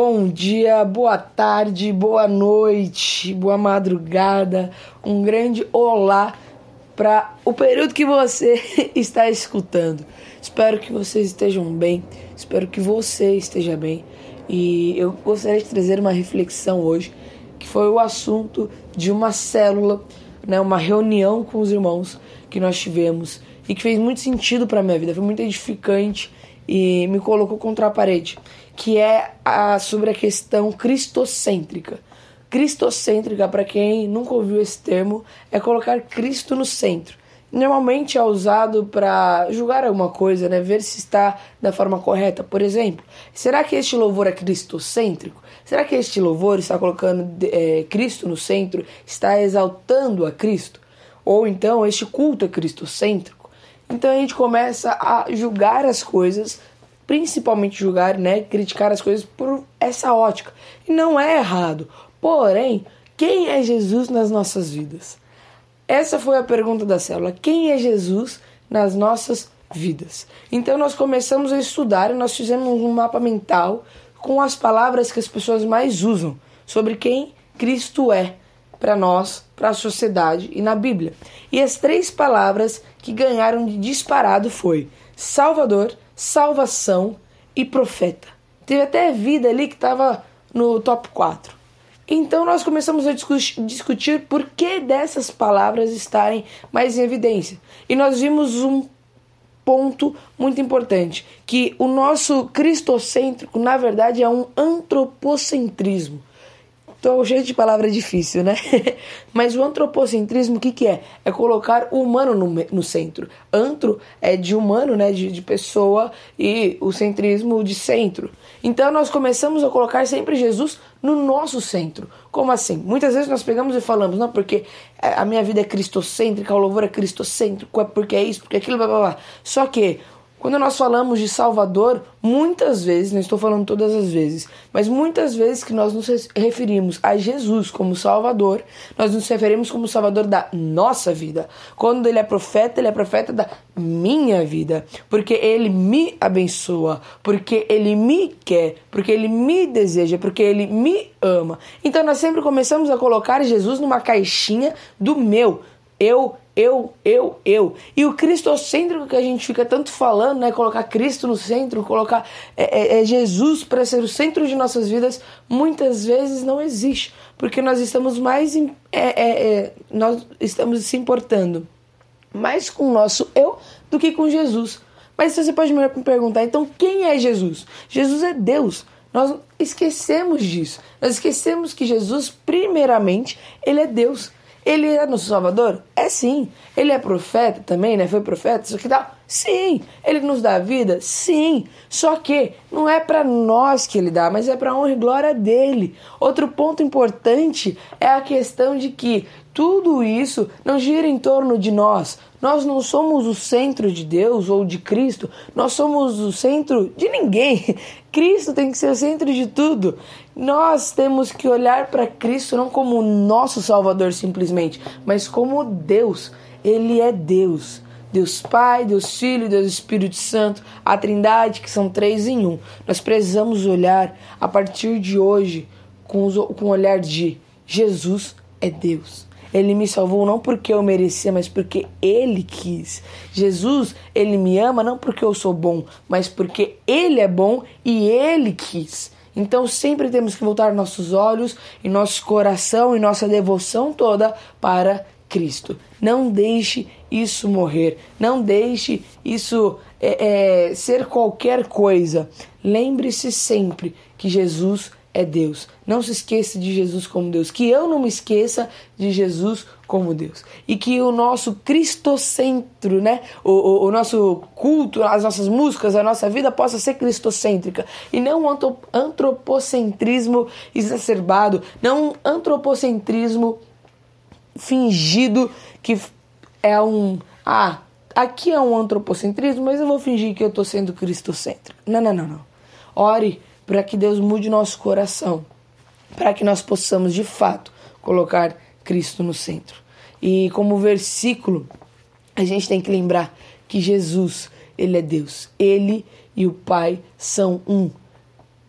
Bom dia, boa tarde, boa noite, boa madrugada, um grande olá para o período que você está escutando. Espero que vocês estejam bem, espero que você esteja bem. E eu gostaria de trazer uma reflexão hoje que foi o assunto de uma célula, né, uma reunião com os irmãos que nós tivemos e que fez muito sentido para minha vida, foi muito edificante e me colocou contra a parede que é a, sobre a questão cristocêntrica. Cristocêntrica, para quem nunca ouviu esse termo, é colocar Cristo no centro. Normalmente é usado para julgar alguma coisa, né? ver se está da forma correta. Por exemplo, será que este louvor é cristocêntrico? Será que este louvor está colocando é, Cristo no centro, está exaltando a Cristo? Ou então este culto é cristocêntrico? Então a gente começa a julgar as coisas principalmente julgar, né, criticar as coisas por essa ótica. E não é errado. Porém, quem é Jesus nas nossas vidas? Essa foi a pergunta da célula. Quem é Jesus nas nossas vidas? Então nós começamos a estudar e nós fizemos um mapa mental com as palavras que as pessoas mais usam sobre quem Cristo é para nós, para a sociedade e na Bíblia. E as três palavras que ganharam de disparado foi Salvador, salvação e profeta. Teve até vida ali que estava no top 4. Então nós começamos a discutir por que dessas palavras estarem mais em evidência. E nós vimos um ponto muito importante, que o nosso cristocêntrico, na verdade, é um antropocentrismo. Tô cheio de palavra difícil, né? Mas o antropocentrismo, o que, que é? É colocar o humano no, no centro. Antro é de humano, né? De, de pessoa, e o centrismo de centro. Então nós começamos a colocar sempre Jesus no nosso centro. Como assim? Muitas vezes nós pegamos e falamos, não, porque a minha vida é cristocêntrica, o louvor é cristocêntrico, é porque é isso, porque é aquilo, blá blá blá. Só que quando nós falamos de Salvador, muitas vezes, não estou falando todas as vezes, mas muitas vezes que nós nos referimos a Jesus como Salvador, nós nos referimos como Salvador da nossa vida. Quando ele é profeta, ele é profeta da minha vida, porque ele me abençoa, porque ele me quer, porque ele me deseja, porque ele me ama. Então nós sempre começamos a colocar Jesus numa caixinha do meu. Eu eu, eu, eu. E o cristocêntrico que a gente fica tanto falando, né? Colocar Cristo no centro, colocar é, é, é Jesus para ser o centro de nossas vidas, muitas vezes não existe. Porque nós estamos mais. é, é, é, nós estamos se importando mais com o nosso eu do que com Jesus. Mas você pode me perguntar, então quem é Jesus? Jesus é Deus. Nós esquecemos disso. Nós esquecemos que Jesus, primeiramente, ele é Deus. Ele é nosso Salvador? É sim. Ele é profeta também, né? Foi profeta, isso que tal? Sim. Ele nos dá vida? Sim. Só que não é para nós que ele dá, mas é para honra e glória dele. Outro ponto importante é a questão de que tudo isso não gira em torno de nós. Nós não somos o centro de Deus ou de Cristo, nós somos o centro de ninguém. Cristo tem que ser o centro de tudo. Nós temos que olhar para Cristo não como nosso Salvador simplesmente, mas como Deus. Ele é Deus. Deus Pai, Deus Filho, Deus Espírito Santo, a Trindade, que são três em um. Nós precisamos olhar a partir de hoje com, com o olhar de Jesus é Deus. Ele me salvou não porque eu merecia, mas porque ele quis. Jesus, ele me ama não porque eu sou bom, mas porque ele é bom e ele quis. Então sempre temos que voltar nossos olhos e nosso coração e nossa devoção toda para Cristo. Não deixe isso morrer. Não deixe isso é, é, ser qualquer coisa. Lembre-se sempre que Jesus é Deus. Não se esqueça de Jesus como Deus. Que eu não me esqueça de Jesus como Deus. E que o nosso cristocentro, né? O, o, o nosso culto, as nossas músicas, a nossa vida possa ser cristocêntrica. E não um antropocentrismo exacerbado. Não um antropocentrismo fingido que é um. Ah, aqui é um antropocentrismo, mas eu vou fingir que eu estou sendo cristocêntrico. Não, não, não, não. Ore para que Deus mude nosso coração, para que nós possamos de fato colocar Cristo no centro. E como versículo, a gente tem que lembrar que Jesus, ele é Deus. Ele e o Pai são um.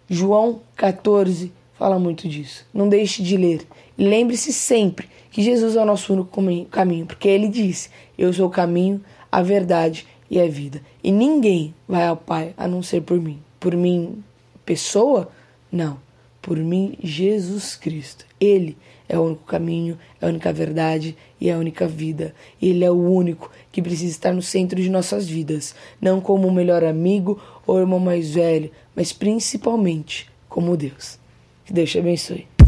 João 14 fala muito disso. Não deixe de ler. Lembre-se sempre que Jesus é o nosso único caminho, porque ele disse: Eu sou o caminho, a verdade e a vida. E ninguém vai ao Pai a não ser por mim. Por mim, pessoa? Não. Por mim, Jesus Cristo. Ele é o único caminho, é a única verdade e é a única vida. Ele é o único que precisa estar no centro de nossas vidas, não como o melhor amigo ou irmão mais velho, mas principalmente como Deus. Que Deus te abençoe.